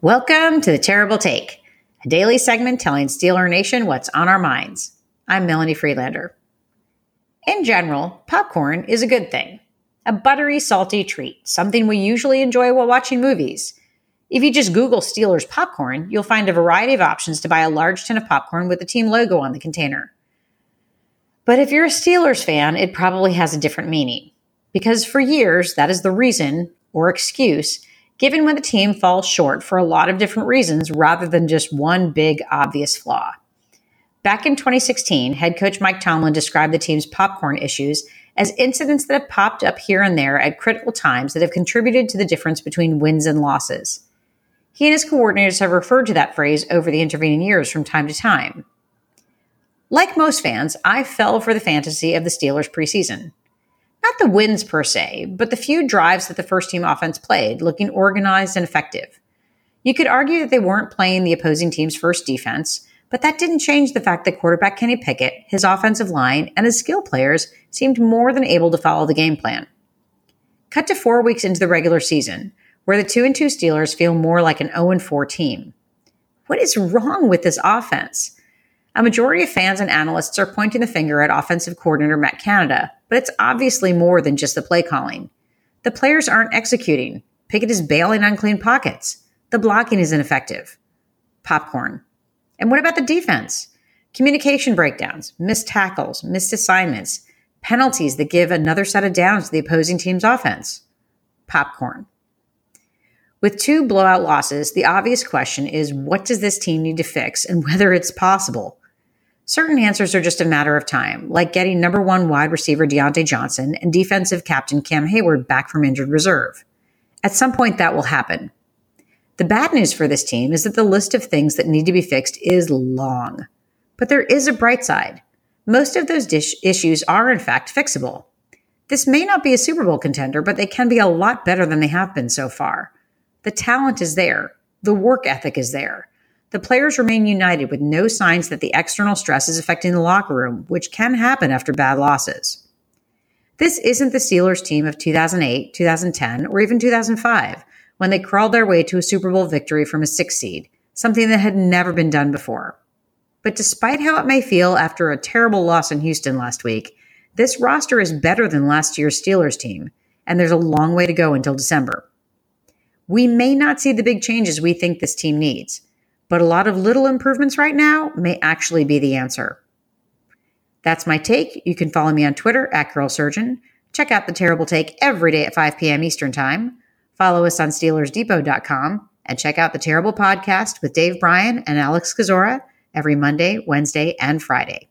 Welcome to the Terrible Take, a daily segment telling Steeler Nation what's on our minds. I'm Melanie Friedlander. In general, popcorn is a good thing. A buttery, salty treat, something we usually enjoy while watching movies. If you just Google Steelers popcorn, you'll find a variety of options to buy a large tin of popcorn with the team logo on the container. But if you're a Steelers fan, it probably has a different meaning. Because for years, that is the reason or excuse given when the team falls short for a lot of different reasons rather than just one big obvious flaw. Back in 2016, head coach Mike Tomlin described the team's popcorn issues as incidents that have popped up here and there at critical times that have contributed to the difference between wins and losses. He and his coordinators have referred to that phrase over the intervening years from time to time. Like most fans, I fell for the fantasy of the Steelers preseason not the wins per se, but the few drives that the first team offense played, looking organized and effective. You could argue that they weren't playing the opposing team's first defense, but that didn't change the fact that quarterback Kenny Pickett, his offensive line, and his skill players seemed more than able to follow the game plan. Cut to four weeks into the regular season, where the 2 and 2 Steelers feel more like an 0 4 team. What is wrong with this offense? A majority of fans and analysts are pointing the finger at offensive coordinator Matt Canada, but it's obviously more than just the play calling. The players aren't executing. Pickett is bailing on clean pockets. The blocking is ineffective. Popcorn. And what about the defense? Communication breakdowns, missed tackles, missed assignments, penalties that give another set of downs to the opposing team's offense. Popcorn. With two blowout losses, the obvious question is what does this team need to fix and whether it's possible? Certain answers are just a matter of time, like getting number one wide receiver Diontae Johnson and defensive captain Cam Heyward back from injured reserve. At some point, that will happen. The bad news for this team is that the list of things that need to be fixed is long. But there is a bright side. Most of those dish- issues are, in fact, fixable. This may not be a Super Bowl contender, but they can be a lot better than they have been so far. The talent is there, the work ethic is there. The players remain united with no signs that the external stress is affecting the locker room, which can happen after bad losses. This isn't the Steelers team of 2008, 2010, or even 2005, when they crawled their way to a Super Bowl victory from a six seed, something that had never been done before. But despite how it may feel after a terrible loss in Houston last week, this roster is better than last year's Steelers team, and there's a long way to go until December. We may not see the big changes we think this team needs, but a lot of little improvements right now may actually be the answer. That's my take. You can follow me on Twitter at GirlSurgeon. Check out the Terrible Take every day at 5 p.m. Eastern Time. Follow us on SteelersDepot.com and check out the Terrible Podcast with Dave Bryan and Alex Kozora every Monday, Wednesday, and Friday.